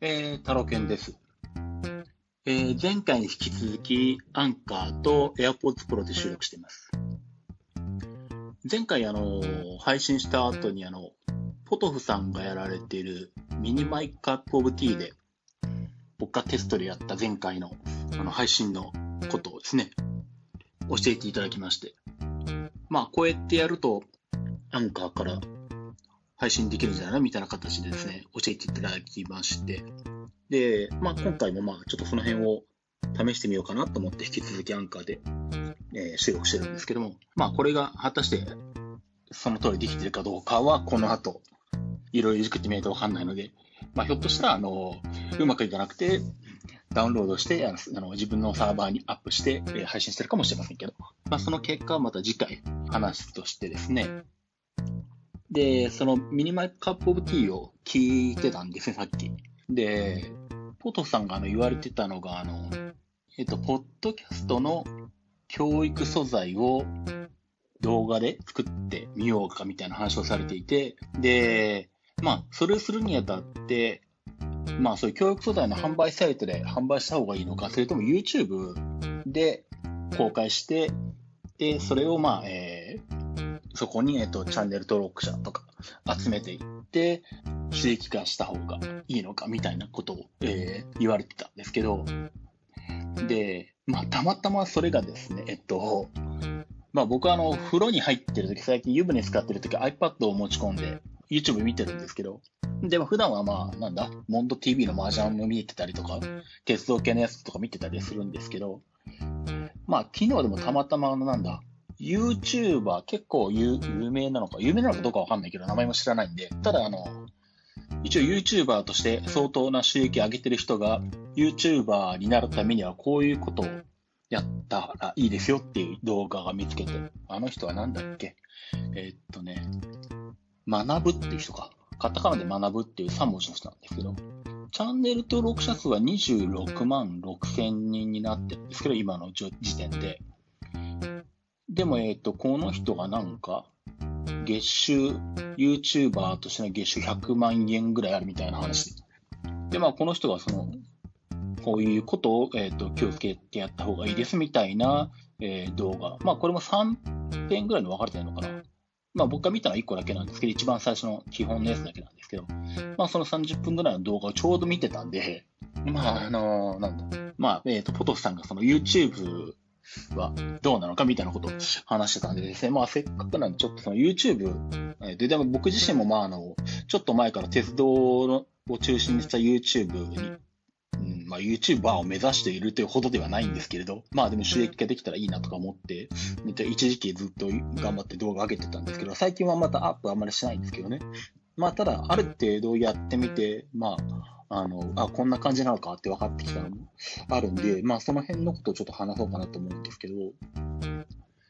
えー、タロケンです。えー、前回に引き続き、アンカーと AirPods Pro で収録しています。前回、あの、配信した後に、あの、ポトフさんがやられているミニマイクアップオブティーで、僕がテストでやった前回のあの配信のことをですね、教えていただきまして。まあ、こうやってやると、アンカーから配信できるんじゃない？みたいな形でですね、教えていただきまして、で、まあ今回もまあちょっとその辺を試してみようかなと思って引き続きアンカーで、えー、収録してるんですけども、まあこれが果たしてその通りできてるかどうかはこの後、いろいろくってみないとわかんないので、まあひょっとしたらあの、うまくいかなくて、ダウンロードして、あの自分のサーバーにアップして、えー、配信してるかもしれませんけど、まあその結果はまた次回話すとしてですね、で、そのミニマイカップオブティーを聞いてたんですね、さっき。で、ポトフさんがあの言われてたのが、あの、えっと、ポッドキャストの教育素材を動画で作ってみようかみたいな話をされていて、で、まあ、それをするにあたって、まあ、そういう教育素材の販売サイトで販売した方がいいのか、それとも YouTube で公開して、で、それをまあ、えー、そこに、えっと、チャンネル登録者とか集めていって、収益化した方がいいのかみたいなことを、えー、言われてたんですけど、で、まあ、たまたまそれがですね、えっと、まあ僕はあの、風呂に入ってる時、最近湯船使ってる時 iPad を持ち込んで YouTube 見てるんですけど、でも普段はまあ、なんだ、モンド TV の麻雀を見てたりとか、鉄道系のやつとか見てたりするんですけど、まあ昨日でもたまたまあのなんだ、YouTuber 結構有名なのか、有名なのかどうかわかんないけど、名前も知らないんで、ただあの、一応 YouTuber として相当な収益上げてる人が YouTuber になるためにはこういうことをやったらいいですよっていう動画が見つけて、あの人はなんだっけ？えー、っとね、学ぶっていう人か。カタカナで学ぶっていう3文字の人なんですけど、チャンネル登録者数は26万6千人になってるんですけど、今の時点で。でも、えっ、ー、と、この人がなんか、月収、YouTuber としての月収100万円ぐらいあるみたいな話で。で、まあ、この人がその、こういうことを、えっ、ー、と、気をつけてやった方がいいですみたいな、えー、動画。まあ、これも3点ぐらいの分かれてるのかな。まあ、僕が見たのは1個だけなんですけど、一番最初の基本のやつだけなんですけど、まあ、その30分ぐらいの動画をちょうど見てたんで、まあ、あのー、なんだ。まあ、えっ、ー、と、ポトフさんがその YouTube はどうなのかみたいなことを話してたんでですね、まあせっかくなんでちょっとその YouTube で、でも僕自身もまああの、ちょっと前から鉄道のを中心にした YouTube に、うんまあ、YouTuber を目指しているというほどではないんですけれど、まあでも収益化できたらいいなとか思って、一時期ずっと頑張って動画上げてたんですけど、最近はまたアップあんまりしないんですけどね。まあただ、ある程度やってみて、まあ、あの、あ、こんな感じなのかって分かってきたのもあるんで、まあその辺のことをちょっと話そうかなと思うんですけど、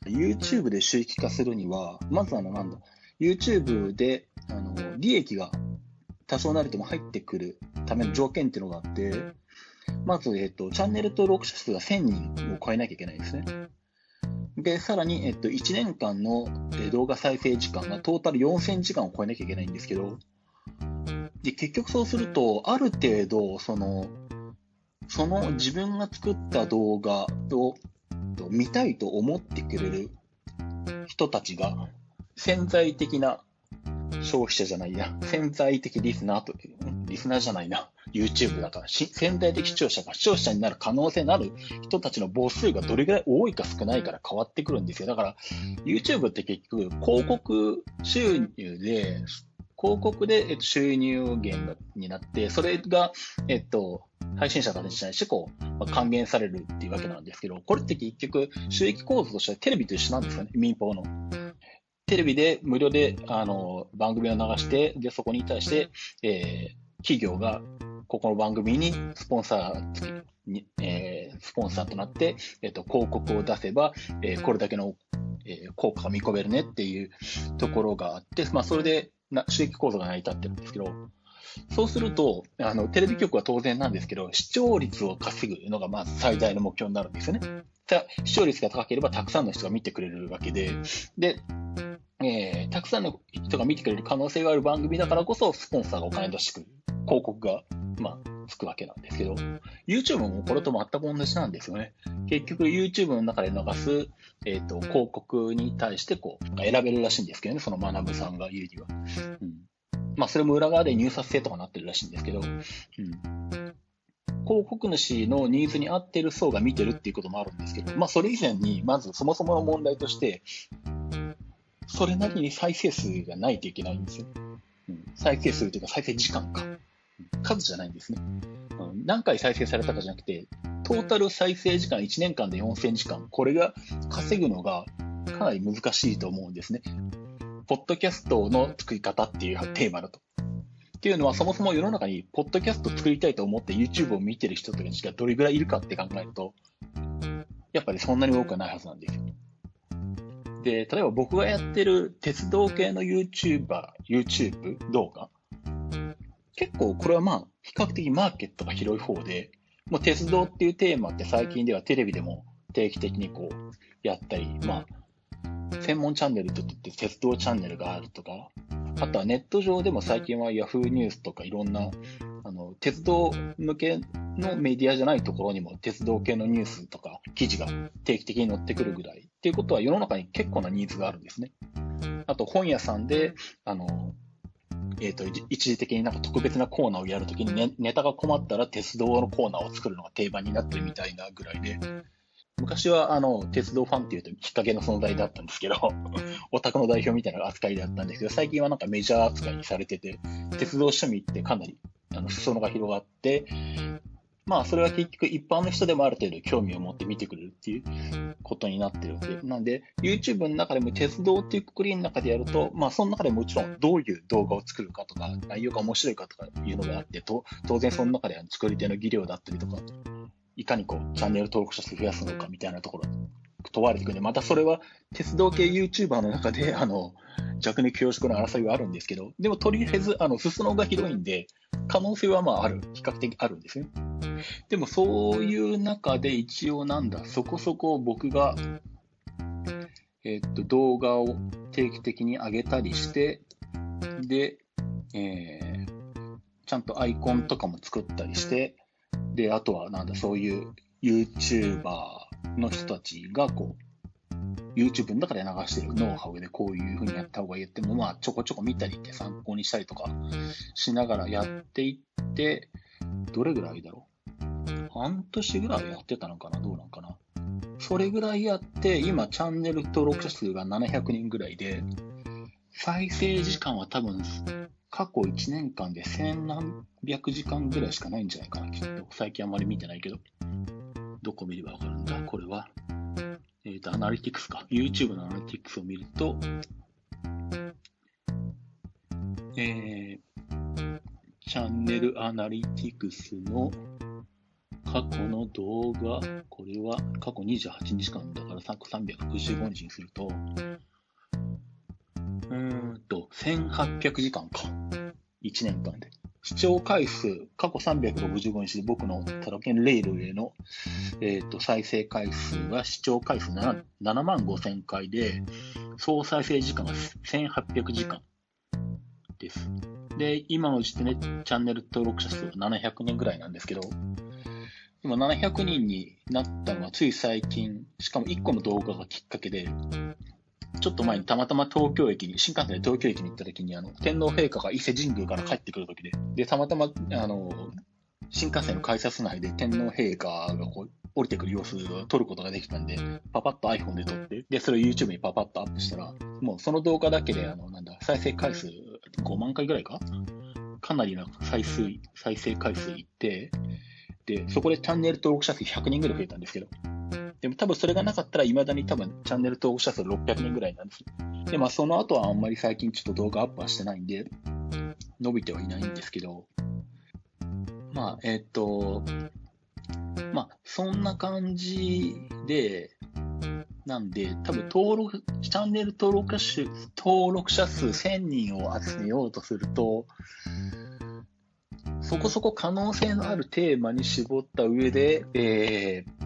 YouTube で収益化するには、まずあの、なんだ、YouTube で、あの、利益が多少なりとも入ってくるための条件っていうのがあって、まず、えっと、チャンネル登録者数が1000人を超えなきゃいけないんですね。で、さらに、えっと、1年間の動画再生時間がトータル4000時間を超えなきゃいけないんですけど、で、結局そうすると、ある程度、その、その自分が作った動画を見たいと思ってくれる人たちが潜在的な消費者じゃないな、潜在的リスナーと、リスナーじゃないな、YouTube だから、潜在的視聴者が視聴者になる可能性のある人たちの母数がどれぐらい多いか少ないから変わってくるんですよ。だから、YouTube って結局、広告収入で広告で、収入源になって、それが、えっと、配信者たちに対してこう、還元されるっていうわけなんですけど、これって結局、収益構造としてはテレビと一緒なんですよね、民放の。テレビで無料で、あの、番組を流して、で、そこに対して、えー、企業が、ここの番組にスポンサーに、えー、スポンサーとなって、えっ、と、広告を出せば、えー、これだけの、えー、効果が見込めるねっていうところがあって、まあ、それで、な収益構造が成り立ってるんですけど、そうすると、あの、テレビ局は当然なんですけど、視聴率を稼ぐのがまず最大の目標になるんですよね。視聴率が高ければたくさんの人が見てくれるわけで、で、えー、たくさんの人が見てくれる可能性がある番組だからこそ、スポンサーがお金出してくる。広告が、まあ、つくわけなんですけど、YouTube もこれと全く同じなんですよね。結局 YouTube の中で流す、えっ、ー、と、広告に対してこう、選べるらしいんですけどね、その学さんが言うには。うん。まあ、それも裏側で入札制とかなってるらしいんですけど、うん。広告主のニーズに合ってる層が見てるっていうこともあるんですけど、まあ、それ以前に、まずそもそもの問題として、それなりに再生数がないといけないんですよ。うん、再生数というか再生時間か。数じゃないんですね。うん、何回再生されたかじゃなくて、トータル再生時間1年間で4000時間、これが稼ぐのがかなり難しいと思うんですね。ポッドキャストの作り方っていうテーマだと。っていうのは、そもそも世の中に、ポッドキャスト作りたいと思って YouTube を見てる人たちがどれぐらいいるかって考えると、やっぱりそんなに多くはないはずなんですよ。で、例えば僕がやってる鉄道系の YouTuber、YouTube 動画、結構これはまあ、比較的マーケットが広い方で、もう鉄道っていうテーマって最近ではテレビでも定期的にこうやったり、まあ、専門チャンネルといって鉄道チャンネルがあるとか、あとはネット上でも最近は Yahoo ニュースとかいろんな、あの、鉄道向けのメディアじゃないところにも鉄道系のニュースとか記事が定期的に載ってくるぐらい。っていうことは世の中に結構なニーズがあるんですね。あと本屋さんで、あの、えっ、ー、と、一時的になんか特別なコーナーをやるときにネネタが困ったら鉄道のコーナーを作るのが定番になってるみたいなぐらいで、昔はあの鉄道ファンっていうときっかけの存在だったんですけど、オタクの代表みたいな扱いだったんですけど、最近はなんかメジャー扱いにされてて、鉄道趣味ってかなりあの裾野が広がって、まあそれは結局一般の人でもある程度興味を持って見てくれるっていうことになってるんで、なんで YouTube の中でも鉄道っていうくくりの中でやると、まあその中でもちろんどういう動画を作るかとか、内容が面白いかとかいうのがあって、と当然その中で作り手の技量だったりとか、いかにこう、チャンネル登録者数増やすのかみたいなところ問われてくるんで、またそれは鉄道系 YouTuber の中で、あの、弱肉強食の争いはあるんですけど、でもとりあえず、あの、裾野が広いんで、可能性はまあある、比較的あるんですね。でもそういう中で一応なんだ、そこそこ僕が、えっと、動画を定期的に上げたりして、で、えー、ちゃんとアイコンとかも作ったりして、で、あとはなんだ、そういう YouTuber の人たちがこう、YouTube の中で流してるノウハウでこういう風にやった方がいいっても、まあちょこちょこ見たりって参考にしたりとかしながらやっていって、どれぐらいだろう？半年ぐらいやってたのかな？どうなんかな？それぐらいやって、今チャンネル登録者数が700人ぐらいで、再生時間は多分過去1年間で千何百時間ぐらいしかないんじゃないかな、きっと。最近あんまり見てないけど。どこ見ればわかるんだこれは。えっ、ー、と、アナリティクスか。YouTube のアナリティクスを見ると、えー、チャンネルアナリティクスの過去の動画、これは過去28日間だから365日にすると、うーんと、1800時間か。1年間で。視聴回数、過去365日で僕のタロケンレイルへの、えーと、再生回数は視聴回数 7, 7万5000回で、総再生時間は1800時間です。で、今の時点でチャンネル登録者数は700人ぐらいなんですけど、今700人になったのはつい最近、しかも1個の動画がきっかけで、ちょっと前にたまたま東京駅に、新幹線で東京駅に行った時に、あの、天皇陛下が伊勢神宮から帰ってくる時で、で、たまたま、あの、新幹線の改札内で天皇陛下がこう、降りてくる様子を撮ることができたんで、パパッと iPhone で撮って、で、それを YouTube にパパッとアップしたら、もうその動画だけで、あの、なんだ、再生回数5万回ぐらいか？かなりな再生、再生回数いって、で、そこでチャンネル登録者数100人ぐらい増えたんですけど、でも多分それがなかったら、未だに多分チャンネル登録者数600人ぐらいなんです。で、まあその後はあんまり最近ちょっと動画アップはしてないんで、伸びてはいないんですけど、まあ、えっ、と、まあ、そんな感じで、なんで、多分登録、チャンネル登録者登録者数1000人を集めようとすると、そこそこ可能性のあるテーマに絞った上で、えー、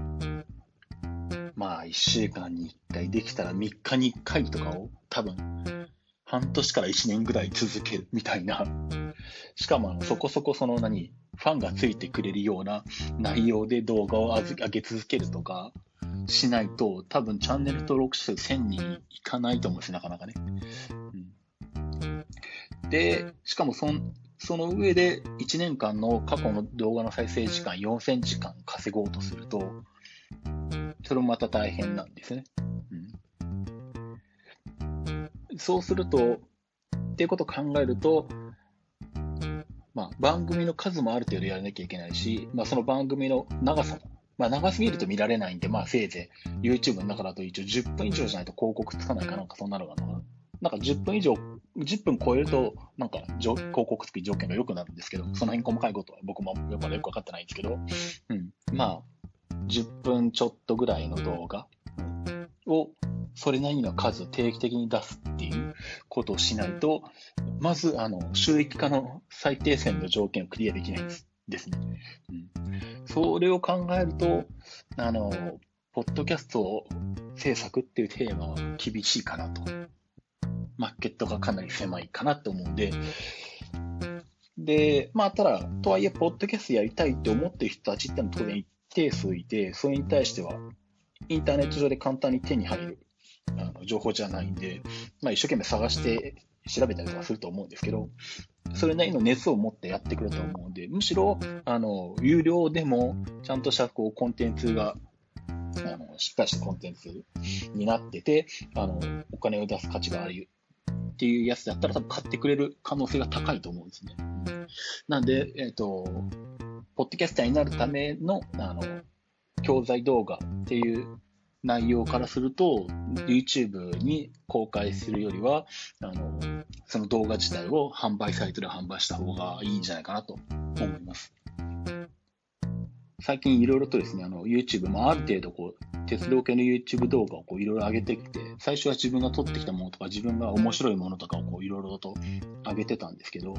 まあ、1週間に1回できたら3日に1回とかを多分半年から1年ぐらい続けるみたいな。しかもあのそこそこその何、ファンがついてくれるような内容で動画を上げ続けるとかしないと、多分チャンネル登録者数1000人いかないと思うんですなかなかね。うん、で、しかもそんその上で1年間の過去の動画の再生時間4000時間稼ごうとすると、それもまた大変なんですね。うん、そうすると、っていうことを考えると、まあ、番組の数もある程度やらなきゃいけないし、まあ、その番組の長さも、まあ、長すぎると見られないんで、まあ、せいぜい YouTube の中だと一応10分以上じゃないと広告つかないかなんかそんなのがな。なんか10分以上、10分超えると、なんか広告付き条件が良くなるんですけど、その辺細かいことは僕もよくわかってないんですけど、うん。まあ、10分ちょっとぐらいの動画を、それなりの数を定期的に出すっていうことをしないと、まず、あの、収益化の最低線の条件をクリアできないんですですね。うん。それを考えると、あの、ポッドキャストを制作っていうテーマは厳しいかなとマーケットがかなり狭いかなと思うんで、で、まあ、ただ、とはいえ、ポッドキャストやりたいって思ってる人たちってのは当然一定数いて、それに対しては、インターネット上で簡単に手に入るあの情報じゃないんで、まあ、一生懸命探して調べたりとかすると思うんですけど、それなりの熱を持ってやってくると思うんで、むしろ、あの、有料でも、ちゃんとしたこうコンテンツがあのしっかりしたコンテンツになってて、あのお金を出す価値があるっていうやつだったら多分買ってくれる可能性が高いと思うんですね。なんで、えっ、ー、と、ポッドキャスターになるための、あの、教材動画っていう内容からすると、YouTube に公開するよりは、あの、その動画自体を販売サイトで販売した方がいいんじゃないかなと思います。最近いろいろとですね、あの、YouTube もある程度こう、鉄道系の YouTube 動画をこういろいろ上げてきて、最初は自分が撮ってきたものとか、自分が面白いものとかをこういろいろと上げてたんですけど、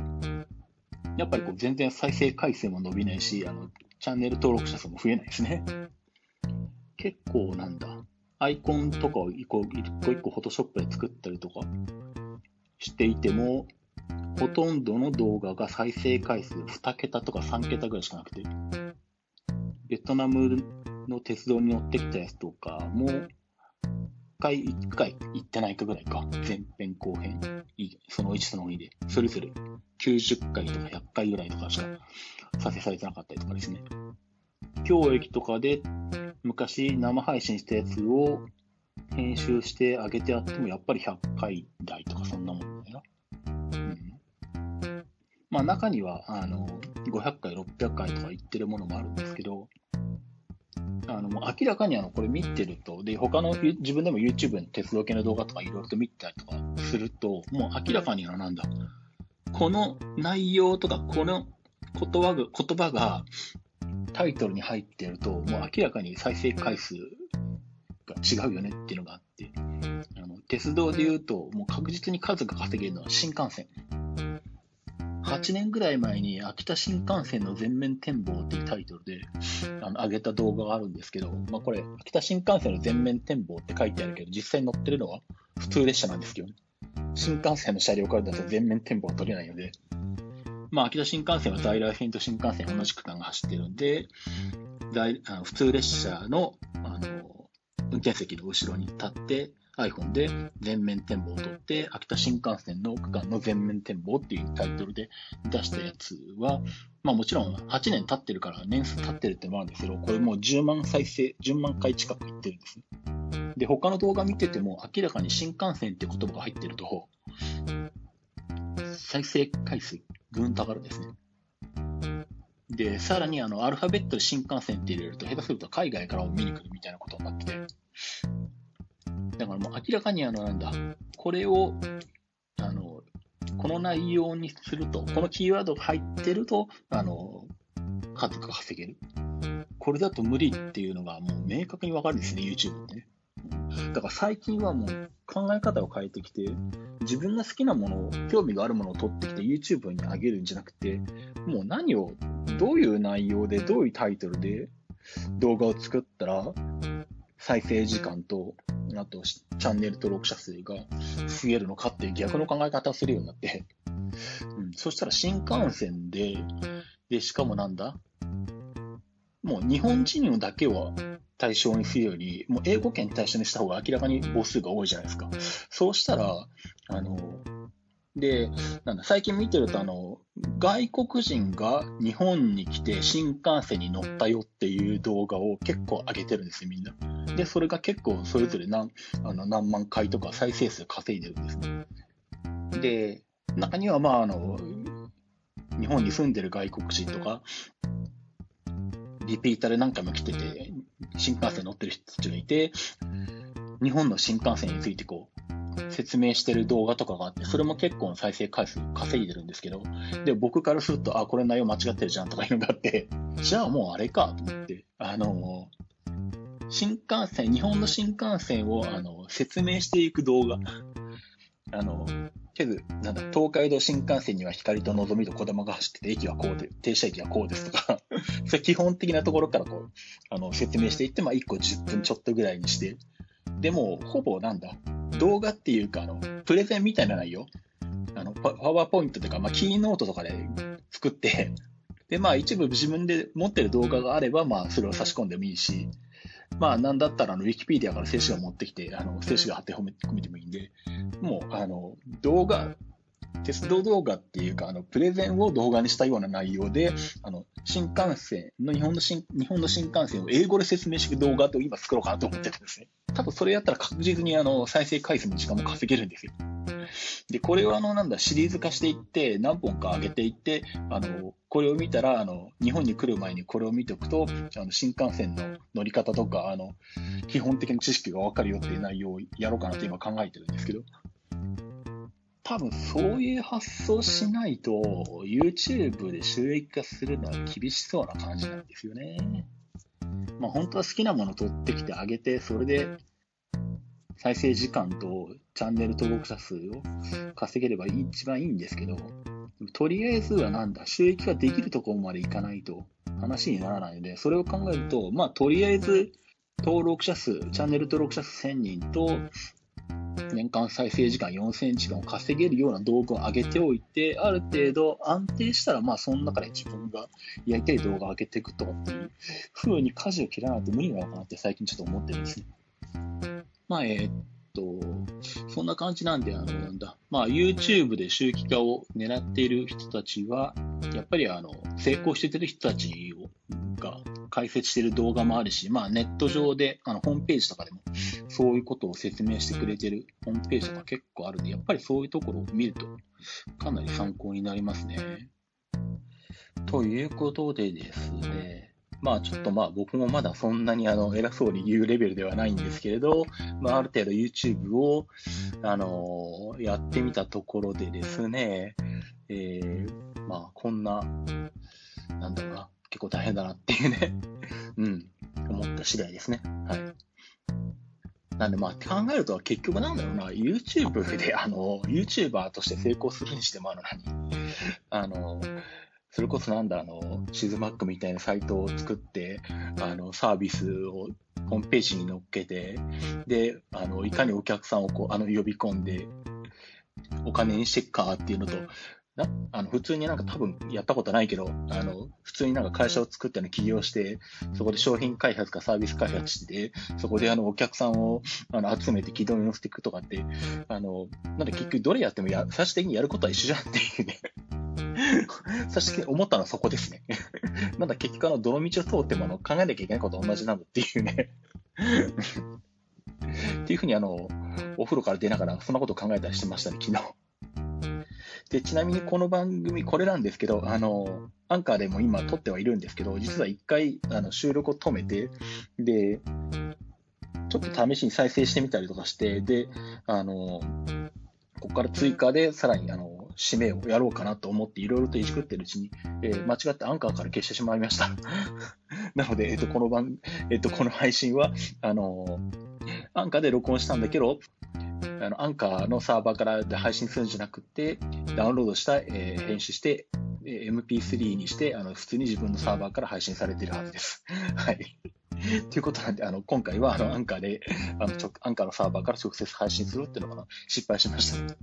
やっぱりこう全然再生回数も伸びないし、あの、チャンネル登録者数も増えないですね。結構なんだ、アイコンとかを一個一個一個フォトショップで作ったりとかしていても、ほとんどの動画が再生回数2桁とか3桁ぐらいしかなくて、ベトナムの鉄道に乗ってきたやつとかも、1回、1回行ってないかぐらいか。前編後編。その1その2で。それぞれ90回とか100回ぐらいとかしか再生されてなかったりとかですね。教育とかで昔生配信したやつを編集してあげてあってもやっぱり100回台とかそんなもんだよな。うん。まあ中には、あの、500回、600回とか言ってるものもあるんですけど、あの、もう明らかにあの、これ見てると、で、他の、自分でも YouTube の鉄道系の動画とかいろいろと見たりとかすると、もう明らかにあ、なんだ、この内容とか、この言葉が、言葉がタイトルに入ってると、もう明らかに再生回数が違うよねっていうのがあって、あの鉄道で言うと、もう確実に数が稼げるのは新幹線。8年ぐらい前に秋田新幹線の全面展望っていうタイトルであの上げた動画があるんですけど、まあ、これ、秋田新幹線の全面展望って書いてあるけど、実際に乗ってるのは普通列車なんですけどね。新幹線の車両からだと全面展望は取れないので、まあ、秋田新幹線は在来線と新幹線同じ区間が走ってるんで、在あの普通列車のあの運転席の後ろに立って、iPhone で全面展望を撮って、秋田新幹線の区間の全面展望っていうタイトルで出したやつは、まあもちろん8年経ってるから年数経ってるってのもあるんですけど、これもう10万再生、10万回近くいってるんですね。で、他の動画見てても明らかに新幹線って言葉が入ってると、再生回数ぐんと上がるんですね。で、さらにあの、アルファベットで新幹線って入れると、下手すると海外からも見に来るみたいなことになってて、だからもう明らかにあの、なんだ、これを、あの、この内容にすると、このキーワードが入ってると、あの、数が稼げる。これだと無理っていうのがもう明確にわかるんですね、YouTube ってね。だから最近はもう考え方を変えてきて、自分が好きなものを、興味があるものを取ってきて YouTube に上げるんじゃなくて、もう何を、どういう内容で、どういうタイトルで動画を作ったら、再生時間とあと、チャンネル登録者数が増えるのかっていう逆の考え方をするようになって、うん、そしたら新幹線で、で、しかもなんだ？もう日本人だけは対象にするより、もう英語圏対象にした方が明らかに母数が多いじゃないですか。そうしたら、あの、で、なんだ、最近見てると、あの、外国人が日本に来て新幹線に乗ったよっていう動画を結構上げてるんですよ、みんな。で、それが結構それぞれ何あの何万回とか再生数稼いでるんですね。で、中には、まあ、あの、日本に住んでる外国人とか、リピーターで何回も来てて、新幹線乗ってる人たちがいて、日本の新幹線についてこう、説明してる動画とかがあって、それも結構再生回数稼いでるんですけど、で、僕からすると、あ、これ内容間違ってるじゃんとかいうのがあって、じゃあもうあれかと思って、あの、新幹線、日本の新幹線をあの説明していく動画、あの、けど、なんだ、東海道新幹線には光とのぞみとこだまが走ってて、駅はこうで、停車駅はこうですとか、それ基本的なところからこう、あの、説明していって、まあ、1個10分ちょっとぐらいにして、でも、ほぼなんだ、動画っていうか、あの、プレゼンみたいな内容、あの、パワーポイントとか、まあ、キーノートとかで作って、で、まあ、一部自分で持ってる動画があれば、まあ、それを差し込んでもいいし、まあ、なんだったら、あの、ウィキペディアから静止画持ってきて、あの、静止画貼って褒め込めてもいいんで、もう、あの、動画、鉄道動画っていうか、あの、プレゼンを動画にしたような内容で、あの、新幹線の、日本の新、日本の新幹線を英語で説明して動画と今作ろうかなと思ってるんですね。多分それやったら確実にあの、再生回数の時間も稼げるんですよ。で、これをあの、なんだ、シリーズ化していって、何本か上げていって、あの、これを見たら、あの、日本に来る前にこれを見ておくと、あの、新幹線の乗り方とか、あの、基本的な知識がわかるよっていう内容をやろうかなと今考えてるんですけど、多分そういう発想しないと、YouTube で収益化するのは厳しそうな感じなんですよね。まあ本当は好きなもの取ってきてあげて、それで再生時間とチャンネル登録者数を稼げれば一番いいんですけど、とりあえずはなんだ、収益ができるところまでいかないと話にならないので、それを考えると、まあ、とりあえず登録者数、チャンネル登録者数1000人と、年間再生時間4000時間を稼げるような動画を上げておいて、ある程度安定したら、まあ、その中で自分がやりたい動画を上げていくとかっていう風に舵を切らないと無理なのかなって最近ちょっと思ってるんですね。まあ、えー、っと、そんな感じなんで、あの、なんだ、まあ、YouTube で収益化を狙っている人たちは、やっぱりあの、成功してる人たちをが解説している動画もあるし、まあ、ネット上で、あの、ホームページとかでも、そういうことを説明してくれてるホームページとか結構あるんで、やっぱりそういうところを見ると、かなり参考になりますね。ということでですね、まあちょっとまあ僕もまだそんなにあの偉そうに言うレベルではないんですけれど、まあある程度 YouTube をあのやってみたところでですね、えー、まあこんな、なんだろうな、結構大変だなっていうね、うん、思った次第ですね。はい。なんでまあ考えると結局なんだろうな、YouTube であの、YouTuber として成功するにしてもあの何、あの、それこそなんだ、あの、シズマックみたいなサイトを作って、あの、サービスをホームページに載っけて、で、あの、いかにお客さんをこう、あの、呼び込んで、お金にしていくかっていうのと、なあの普通になんか多分やったことないけど、あの普通になんか会社を作っての起業して、そこで商品開発かサービス開発して、そこであのお客さんをあの集めて軌道に乗せていくとかって、あのなんで結局どれやってもや最終的にやることは一緒じゃんっていうね。そして思ったのはそこですね。なんだ結局あの、どの道を通ってもあの考えなきゃいけないことは同じなんだっていうね。っていうふうにあの、お風呂から出ながらそんなことを考えたりしてましたね、昨日。で、ちなみにこの番組、これなんですけど、あの、アンカーでも今撮ってはいるんですけど、実は一回あの収録を止めて、で、ちょっと試しに再生してみたりとかして、で、あの、ここから追加でさらにあの締めをやろうかなと思っていろいろといじくってるうちに、えー、間違ってアンカーから消してしまいました。なので、えっ、ー、と、この番、えっ、ー、と、この配信は、あのアンカーで録音したんだけど、あの、アンカーのサーバーからで配信するんじゃなくて、ダウンロードした、えー、編集して、え MP3 にして、あの、普通に自分のサーバーから配信されているはずです。はい。ということなんで、あの、今回は、あの、アンカーで、あの、アンカーのサーバーから直接配信するっていうのが失敗しました。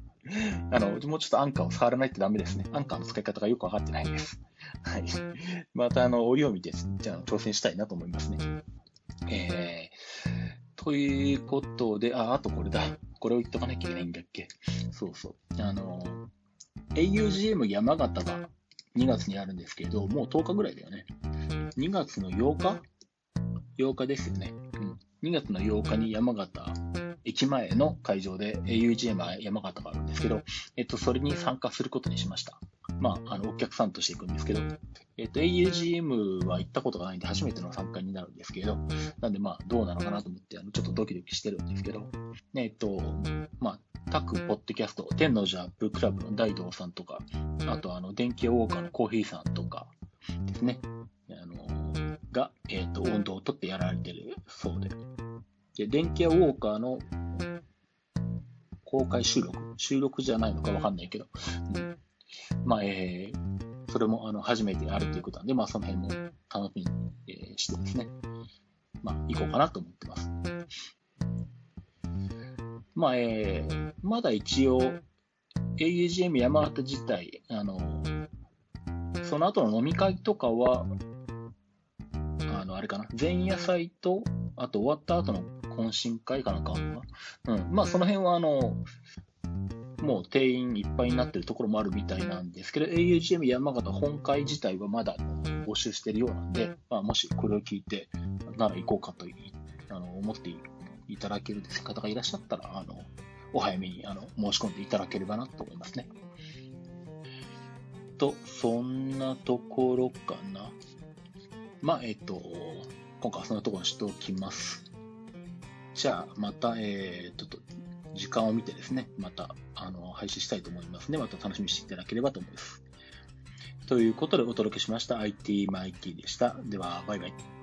あの、もうちょっとアンカーを触らないとダメですね。アンカーの使い方がよくわかってないです。はい。また、あの、折を見て、じゃあ、挑戦したいなと思いますね。えー、ということで、あ、あとこれだ。これを言っとかなきゃいけないんだっけ？そうそう。あの、augm 山形が2月にあるんですけど、もう10日ぐらいだよね。2月の8日 ?8 日ですよね。うん。2月の8日に山形駅前の会場で augm 山形があるんですけど、えっと、それに参加することにしました。まあ、あの、お客さんとして行くんですけど、えっと、augm は行ったことがないんで初めての参加になるんですけど、なんでまあ、どうなのかなと思って、あの、ちょっとドキドキしてるんですけど、えっと、まあ、各ポッドキャスト、天王寺アップクラブの大道さんとか、あとあの、電気ウォーカーのコーヒーさんとかですね、あの、が、えっ、と、温度をとってやられてるそうで。で、電気ウォーカーの公開収録？収録じゃないのかわかんないけど、うん、まあ、えー、それもあの初めてあるということなんで、まあ、その辺も楽しみに、してですね、まあ、行こうかなと思ってます。まあ、えー、まだ一応、augm 山形自体、あの、その後の飲み会とかは、あの、あれかな、前夜祭と、あと終わった後の懇親会かなんかあるのかな。うん。まあ、その辺は、あの、もう定員いっぱいになってるところもあるみたいなんですけど、augm 山形本会自体はまだ募集してるようなんで、まあ、もしこれを聞いて、なら行こうかとあの思っていただける方がいらっしゃったら、あの、お早めにあの申し込んでいただければなと思いますね。と、そんなところかな。まあ、えっと、今回はそんなところにしておきます。じゃあ、また、えー、っと、時間を見てですね、また、あの、配信したいと思いますね。また楽しみにしていただければと思います。ということでお届けしました IT マイティでした。では、バイバイ。